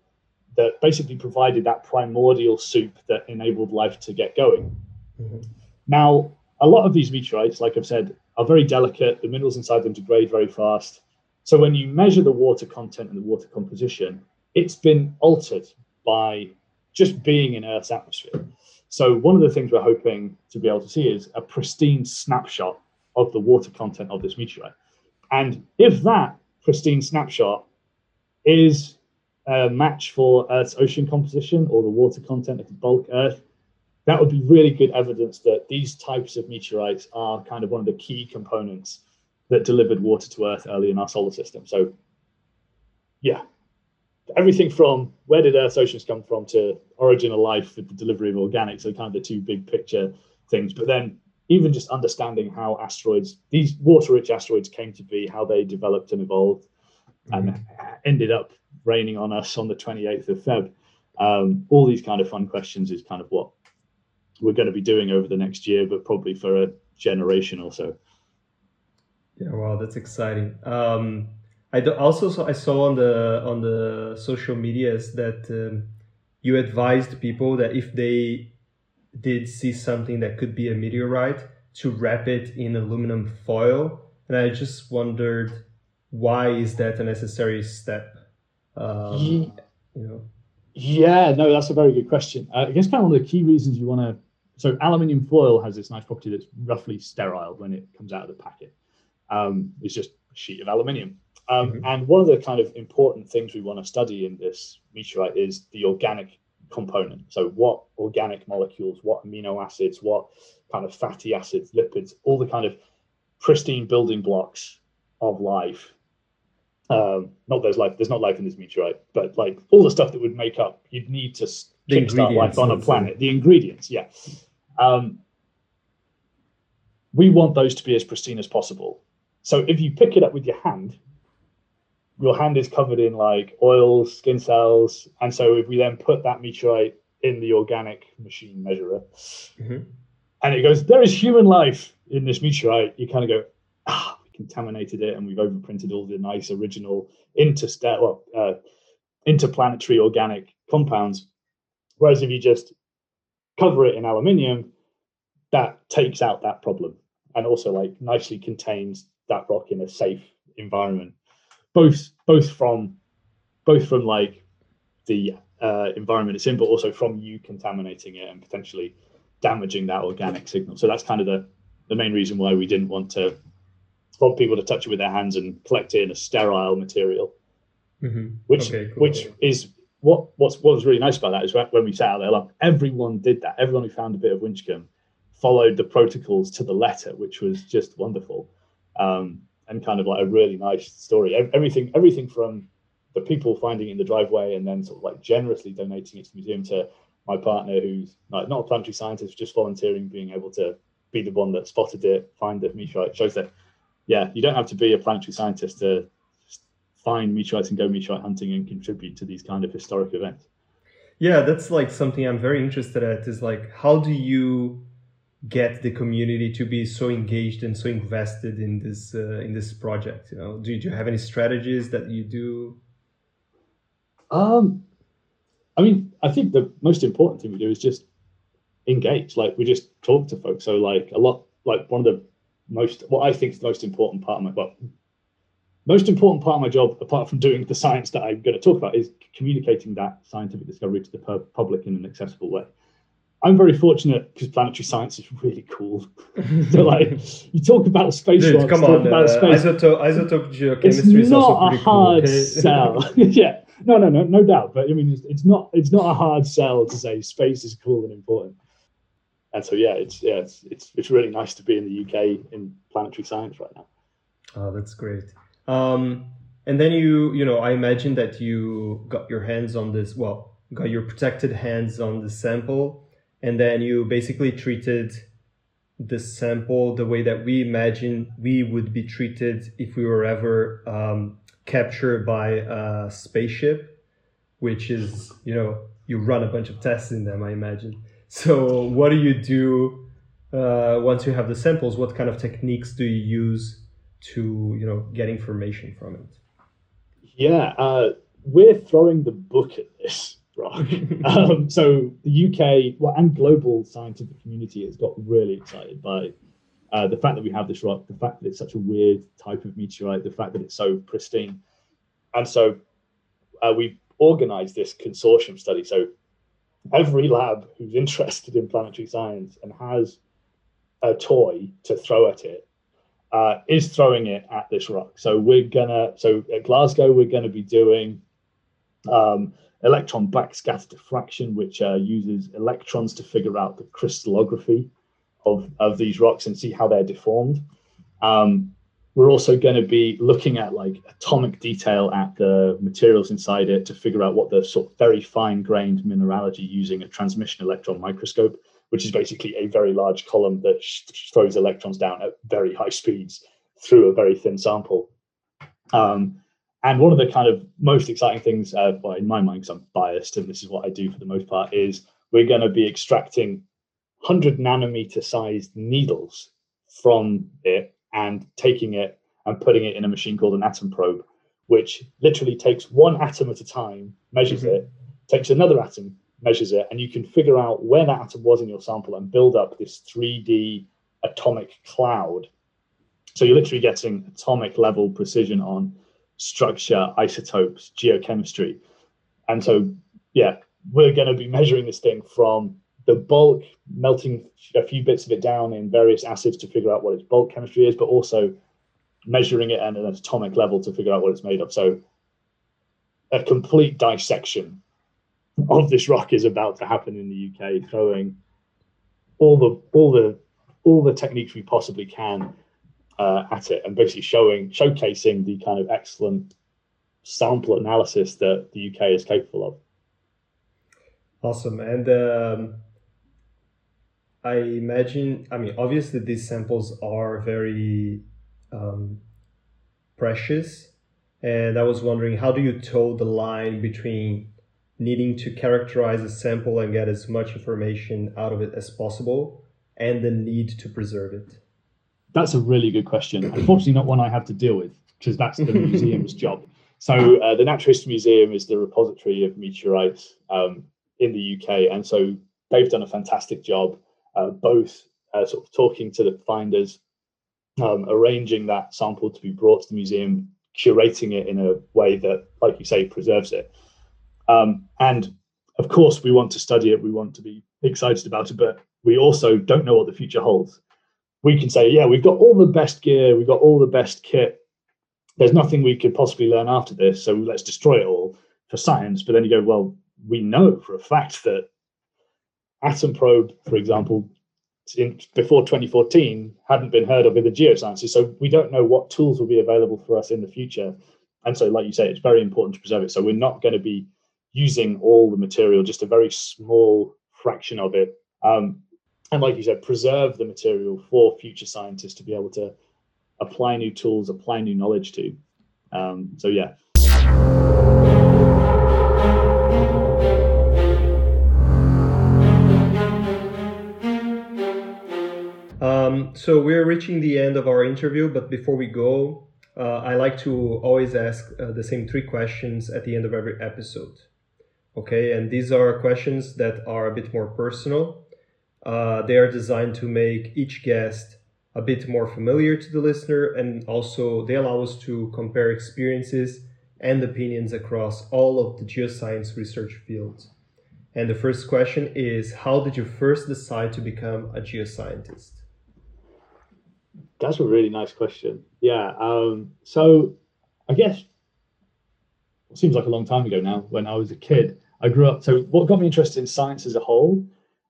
that basically provided that primordial soup that enabled life to get going. Mm-hmm. Now, a lot of these meteorites, like I've said, are very delicate. The minerals inside them degrade very fast. So when you measure the water content and the water composition, it's been altered by just being in Earth's atmosphere. So one of the things we're hoping to be able to see is a pristine snapshot of the water content of this meteorite. And if that pristine snapshot is a match for Earth's ocean composition or the water content of the bulk Earth, that would be really good evidence that these types of meteorites are kind of one of the key components that delivered water to Earth early in our solar system. So, yeah, everything from where did Earth's oceans come from to origin of life with the delivery of organics are kind of the two big picture things. But then, even just understanding how asteroids, these water rich asteroids came to be, how they developed and evolved, mm-hmm. and ended up raining on us on the 28th of Feb. Um, all these kind of fun questions is kind of what we're going to be doing over the next year, but probably for a generation or so. Yeah, wow, that's exciting. Um, I also saw, I saw on the on the social medias that um, you advised people that if they did see something that could be a meteorite, to wrap it in aluminum foil, and I just wondered why is that a necessary step? Um, yeah. You know. Yeah, no, that's a very good question. Uh, I guess kind of one of the key reasons you want to so aluminium foil has this nice property that's roughly sterile when it comes out of the packet. Um, it's just a sheet of aluminium. Um, mm-hmm. And one of the kind of important things we want to study in this meteorite is the organic component. So what organic molecules, what amino acids, what kind of fatty acids, lipids, all the kind of pristine building blocks of life. Um, not there's life, there's not life in this meteorite, but like all the stuff that would make up, you'd need to kickstart life on a planet. The ingredients, yeah. Um, we want those to be as pristine as possible. So if you pick it up with your hand, your hand is covered in like oils, skin cells, and so if we then put that meteorite in the organic machine measurer, mm-hmm. and it goes, there is human life in this meteorite, you kind of go, ah, we contaminated it, and we've overprinted all the nice original interstellar, well, uh, interplanetary organic compounds. Whereas if you just cover it in aluminium, that takes out that problem and also like nicely contains that rock in a safe environment, both both from both from like the uh, environment it's in, but also from you contaminating it and potentially damaging that organic signal. So that's kind of the the main reason why we didn't want to want people to touch it with their hands and collect it in a sterile material, mm-hmm. which okay, cool. which is what what's what was really nice about that is when we sat out there, like everyone did that. Everyone who found a bit of Winchcombe followed the protocols to the letter, which was just wonderful, um, and kind of like a really nice story. Everything everything from the people finding it in the driveway and then sort of like generously donating it to the museum to my partner who's like not a planetary scientist, just volunteering, being able to be the one that spotted it, find the meteorite, shows that yeah, you don't have to be a planetary scientist to find meteorites and go meteorite hunting and contribute to these kind of historic events. Yeah, that's like something I'm very interested at is like how do you get the community to be so engaged and so invested in this uh, in this project you know do you, do you have any strategies that you do um i mean i think the most important thing we do is just engage. Like we just talk to folks. So like a lot, like one of the most, what I think is the most important part of my, well, most important part of my job, apart from doing the science that I'm going to talk about, is communicating that scientific discovery to the public in an accessible way. I'm very fortunate because planetary science is really cool. so, like, you talk about space Dude, rocks, come talk on, about uh, space. Isotope, isotope geochemistry it's is not also a pretty hard cool. okay? sell. yeah, no, no, no, no doubt. But I mean, it's, it's not it's not a hard sell to say space is cool and important. And so, yeah, it's yeah, it's it's it's really nice to be in the UK in planetary science right now. Oh, that's great. Um, and then you, you know, I imagine that you got your hands on this. Well, got your protected hands on the sample, and then you basically treated the sample the way that we imagine we would be treated if we were ever um, captured by a spaceship, which is, you know, you run a bunch of tests in them, I imagine. So, what do you do uh, once you have the samples? What kind of techniques do you use to, you know, get information from it? Yeah, uh, we're throwing the book at this rock. um, so the UK well, and global scientific community has got really excited by uh, the fact that we have this rock, the fact that it's such a weird type of meteorite, the fact that it's so pristine, and so uh, we've organised this consortium study. So every lab who's interested in planetary science and has a toy to throw at it uh, is throwing it at this rock. So we're gonna, so at Glasgow, we're gonna be doing um, electron backscatter diffraction, which uh, uses electrons to figure out the crystallography of, of these rocks and see how they're deformed. Um, we're also going to be looking at like atomic detail at the materials inside it to figure out what the sort of very fine grained mineralogy using a transmission electron microscope, which is basically a very large column that sh- throws electrons down at very high speeds through a very thin sample. Um, and one of the kind of most exciting things, uh, well, in my mind, because I'm biased and this is what I do for the most part, is we're going to be extracting 100 nanometer sized needles from it and taking it and putting it in a machine called an atom probe, which literally takes one atom at a time, measures mm-hmm. it, takes another atom, measures it, and you can figure out where that atom was in your sample and build up this 3D atomic cloud. So you're literally getting atomic level precision on structure, isotopes, geochemistry. And so, yeah, we're going to be measuring this thing from the bulk, melting a few bits of it down in various acids to figure out what its bulk chemistry is, but also measuring it at an atomic level to figure out what it's made of. So, a complete dissection of this rock is about to happen in the UK, throwing all the all the all the techniques we possibly can uh, at it and basically showing showcasing the kind of excellent sample analysis that the UK is capable of. Awesome. And um, I imagine, I mean, obviously these samples are very um, precious. And I was wondering, how do you toe the line between needing to characterize a sample and get as much information out of it as possible and the need to preserve it? That's a really good question. Unfortunately, not one I have to deal with because that's the museum's job. So, uh, the Natural History Museum is the repository of meteorites um, in the UK, and so they've done a fantastic job, uh, both uh, sort of talking to the finders, um, arranging that sample to be brought to the museum, curating it in a way that, like you say, preserves it. Um, and of course, we want to study it, we want to be excited about it, but we also don't know what the future holds we can say, yeah, we've got all the best gear, we've got all the best kit. There's nothing we could possibly learn after this, so let's destroy it all for science. But then you go, well, we know for a fact that Atom Probe, for example, in, before 2014 hadn't been heard of in the geosciences. So we don't know what tools will be available for us in the future. And so, like you say, it's very important to preserve it. So we're not going to be using all the material, just a very small fraction of it. Um, and like you said, preserve the material for future scientists to be able to apply new tools, apply new knowledge to. Um, so yeah. Um, so we're reaching the end of our interview, but before we go, uh, I like to always ask uh, the same three questions at the end of every episode. Okay, and these are questions that are a bit more personal Uh, they are designed to make each guest a bit more familiar to the listener, and also they allow us to compare experiences and opinions across all of the geoscience research fields. And the first question is How did you first decide to become a geoscientist? That's a really nice question. Yeah. Um, so I guess it seems like a long time ago now when I was a kid. I grew up. So what got me interested in science as a whole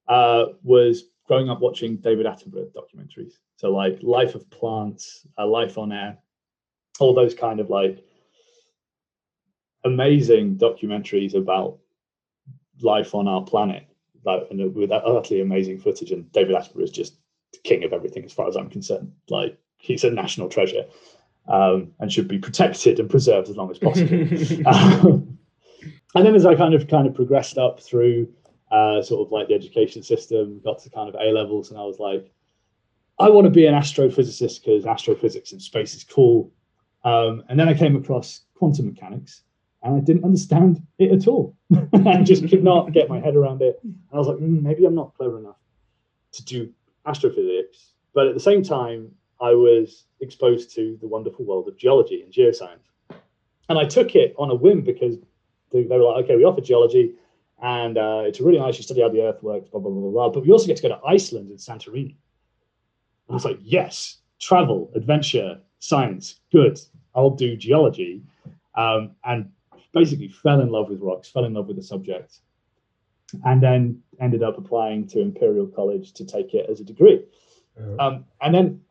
uh, was growing up watching David Attenborough documentaries. So like Life of Plants, uh, Life on Air, all those kind of like amazing documentaries about life on our planet, like and with utterly amazing footage. And David Attenborough is just the king of everything, as far as I'm concerned. Like he's a national treasure um, and should be protected and preserved as long as possible. um, and then as I kind of kind of progressed up through uh, sort of like the education system, got to kind of A levels, and I was like, I want to be an astrophysicist because astrophysics and space is cool. Um, and then I came across quantum mechanics, and I didn't understand it at all. I just could not get my head around it. And I was like, mm, maybe I'm not clever enough to do astrophysics. But at the same time, I was exposed to the wonderful world of geology and geoscience. And I took it on a whim because they, were like, okay, we offer geology and uh, it's really nice. You study how the earth works, blah, blah, blah, blah. But we also get to go to Iceland and Santorini. And I was like, yes, travel, adventure, science, good. I'll do geology. Um, and basically fell in love with rocks, fell in love with the subject, and then ended up applying to Imperial College to take it as a degree. Um, and then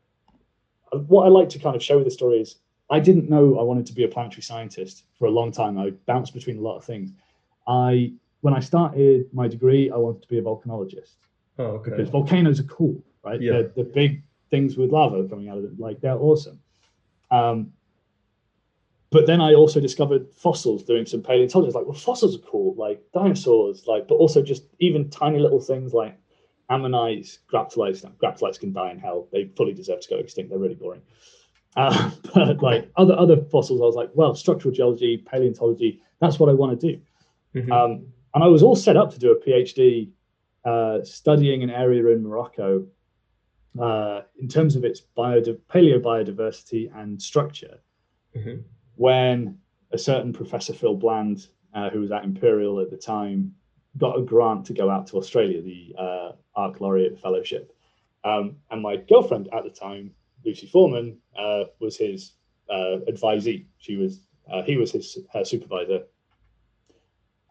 uh, what I like to kind of show with the story is I didn't know I wanted to be a planetary scientist for a long time. I bounced between a lot of things. I when I started my degree, I wanted to be a volcanologist. Oh, okay. Because volcanoes are cool, right? Yeah. They're, the big things with lava coming out of them, like they're awesome. Um, but then I also discovered fossils doing some paleontology. Like, well, fossils are cool, like dinosaurs, like, but also just even tiny little things like ammonites, graptolites. Now, graptolites can die in hell. They fully deserve to go extinct. They're really boring. Uh, but like other other fossils, I was like, well, structural geology, paleontology, that's what I want to do. Mm-hmm. Um, and I was all set up to do a PhD uh, studying an area in Morocco uh, in terms of its biodi- paleo biodiversity and structure. Mm-hmm when a certain Professor Phil Bland, uh, who was at Imperial at the time, got a grant to go out to Australia, the uh, ARC Laureate Fellowship. Um, and my girlfriend at the time, Lucy Forman, uh, was his uh, advisee. She was uh, he was his her supervisor,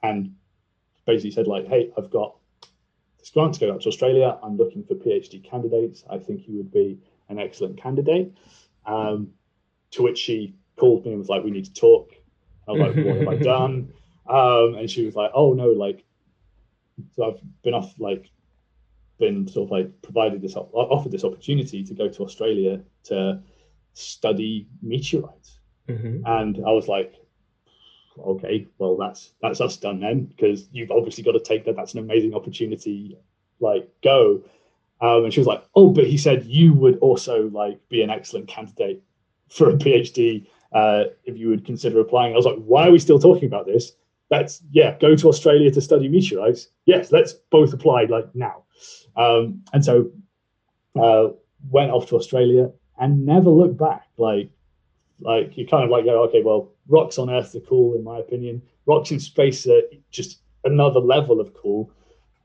and basically said like, "Hey, I've got this grant to go out to Australia. I'm looking for PhD candidates. I think you would be an excellent candidate." Um, to which she called me and was like, "We need to talk." I was like, "What have I done?" Um, and she was like, "Oh no, like, so I've been off like." Been sort of like provided this offered this opportunity to go to Australia to study meteorites, mm-hmm. and I was like, okay, well that's that's us done then because you've obviously got to take that. That's an amazing opportunity. Like go, um, and she was like, oh, but he said you would also like be an excellent candidate for a PhD uh, if you would consider applying. I was like, why are we still talking about this? Let's yeah, go to Australia to study meteorites. Yes, let's both apply like now. Um, and so uh, went off to Australia and never looked back. Like like you kind of like go, okay, well, rocks on Earth are cool in my opinion. Rocks in space are just another level of cool.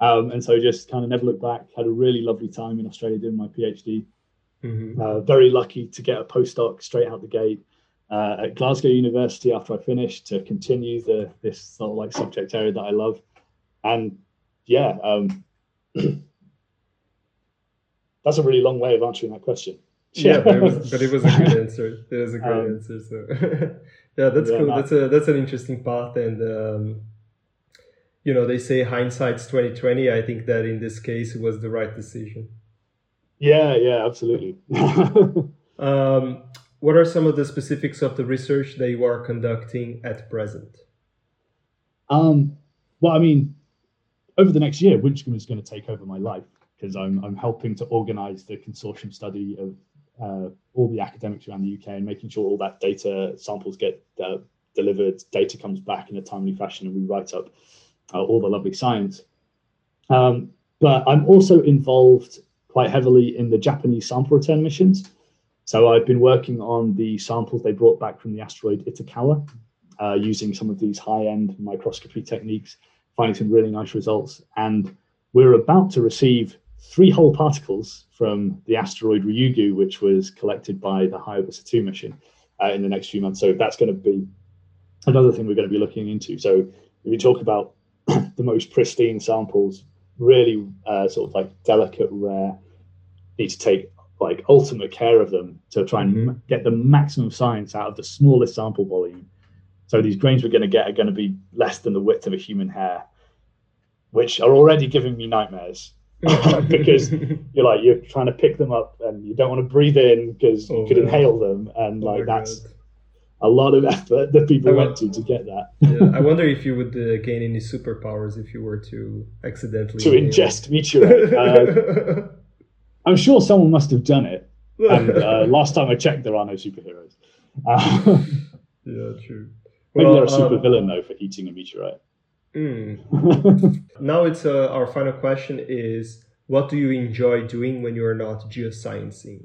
Um, and so just kind of never looked back. Had a really lovely time in Australia doing my PhD. Mm-hmm. Uh, very lucky to get a postdoc straight out the gate uh, at Glasgow University after I finished to continue the this sort of like subject area that I love. And yeah, um, that's a really long way of answering that question. Yeah, but, it was, but it was a good answer. It was a great um, answer. So yeah, that's yeah, cool. That's a that's an interesting path, and um, you know they say hindsight's twenty twenty. I think that in this case it was the right decision. Yeah, yeah, absolutely. um, what are some of the specifics of the research that you are conducting at present? Um, well, I mean, over the next year, Winchcombe is going to take over my life because I'm, I'm helping to organize the consortium study of uh, all the academics around the UK and making sure all that data samples get uh, delivered, data comes back in a timely fashion, and we write up uh, all the lovely science. Um, but I'm also involved quite heavily in the Japanese sample return missions. So I've been working on the samples they brought back from the asteroid Itokawa, uh, using some of these high-end microscopy techniques, finding some really nice results. And we're about to receive three whole particles from the asteroid Ryugu, which was collected by the Hayabusa 2 mission uh, in the next few months. So that's going to be another thing we're going to be looking into. So if we talk about the most pristine samples, really uh, sort of like delicate, rare, need to take like ultimate care of them to try and mm-hmm. get the maximum science out of the smallest sample volume. So these grains we're going to get are going to be less than the width of a human hair, which are already giving me nightmares. because you're like you're trying to pick them up and you don't want to breathe in because oh, you could inhale them and oh, like that's God. a lot of effort that people went to to get that. yeah, I wonder if you would uh, gain any superpowers if you were to accidentally to ingest meteorite. Uh, I'm sure someone must have done it. And uh, last time I checked, there are no superheroes. yeah, true. Maybe well, they're a super um, villain though for eating a meteorite. Mm. now it's uh, our final question is what do you enjoy doing when you're not geosciencing?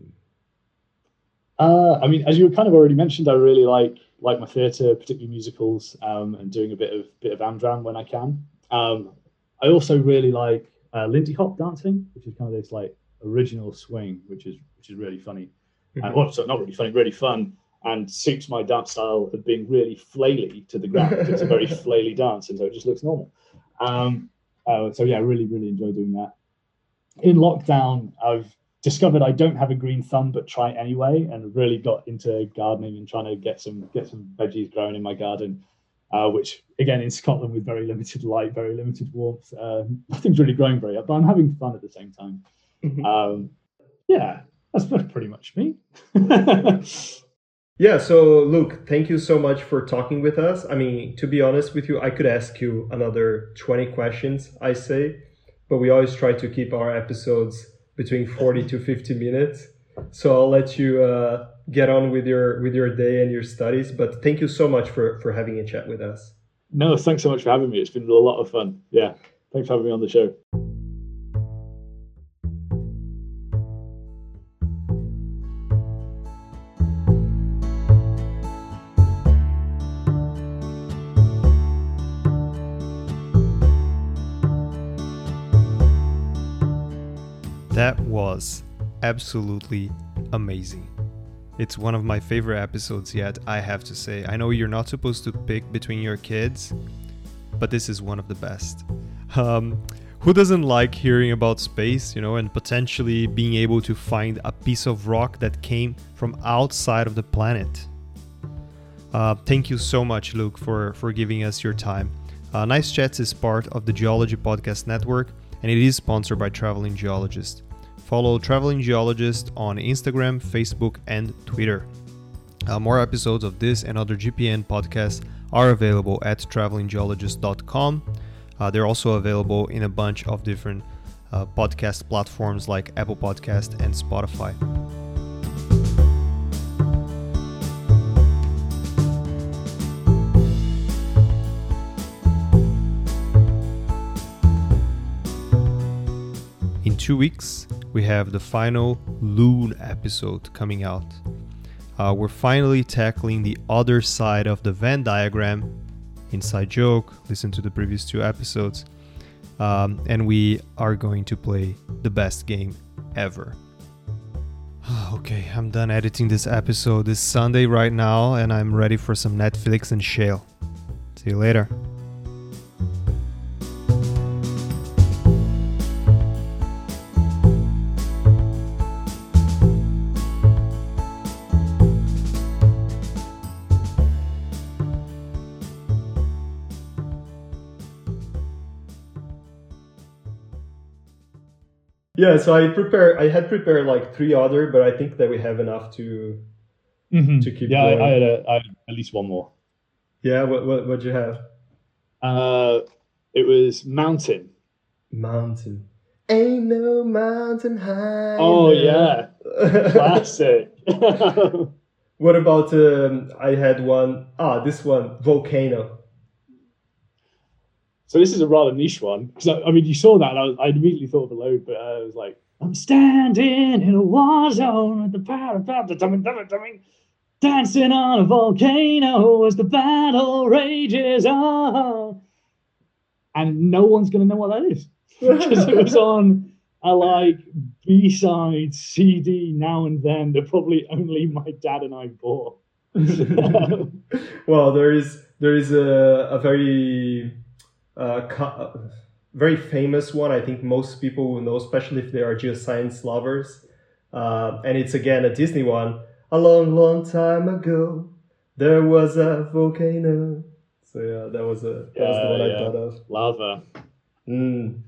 Uh, I mean, as you kind of already mentioned, I really like like my theatre, particularly musicals, um, and doing a bit of bit of Amdram when I can. Um, I also really like uh, Lindy Hop dancing, which is kind of this like original swing, which is which is really funny. Mm-hmm. And well, so not really funny, really fun and suits my dance style of being really flaily to the ground. it's a very flaily dance, and so it just looks normal. Um, uh, so yeah, I really, really enjoy doing that. In lockdown, I've discovered I don't have a green thumb, but try anyway, and really got into gardening and trying to get some get some veggies growing in my garden. Uh, which again in Scotland with very limited light, very limited warmth, uh, nothing's really growing very up. But I'm having fun at the same time. Mm-hmm. Um, yeah, that's, that's pretty much me. Yeah, so Luke, thank you so much for talking with us. I mean, to be honest with you, I could ask you another 20 questions, I say, but we always try to keep our episodes between 40 to 50 minutes. So I'll let you uh, get on with your with your day and your studies, but thank you so much for for having a chat with us. No, thanks so much for having me. It's been a lot of fun. Yeah. Thanks for having me on the show. Was absolutely amazing. It's one of my favorite episodes yet, I have to say. I know you're not supposed to pick between your kids, but this is one of the best. Um, who doesn't like hearing about space, you know, and potentially being able to find a piece of rock that came from outside of the planet? Uh, thank you so much, Luke, for, for giving us your time. Uh, nice Chats is part of the Geology Podcast Network, and it is sponsored by Traveling Geologist. Follow Traveling Geologist on Instagram, Facebook, and Twitter. Uh, more episodes of this and other GPN podcasts are available at travelinggeologist.com. Uh, they're also available in a bunch of different uh, podcast platforms like Apple Podcast and Spotify. In two weeks, we have the final Loon episode coming out. Uh, we're finally tackling the other side of the Venn diagram. Inside joke, listen to the previous two episodes. Um, and we are going to play the best game ever. okay, I'm done editing this episode. It's Sunday right now, and I'm ready for some Netflix and shale. See you later. Yeah so i prepare i had prepared like three other but i think that we have enough to mm-hmm. to keep yeah going. I, had a, I had at least one more. Yeah what what what'd you have? Uh it was mountain. Mountain. Ain't no mountain high oh yeah. Classic. What about um, i had one ah this one volcano So this is a rather niche one because I, I, mean you saw that and I, was, I immediately thought of a load, but uh, I was like, I'm standing in a war zone with the power of the dancing on a volcano as the battle rages on, and no one's gonna know what that is because it was on a like B side CD now and then that probably only my dad and I bought. well, there is there is a, a very uh, very famous one. I think most people will know, especially if they are geoscience lovers. Uh, and it's again a Disney one. A long, long time ago, there was a volcano. So yeah, that was a that was the one yeah. I thought of. Lava. Mm.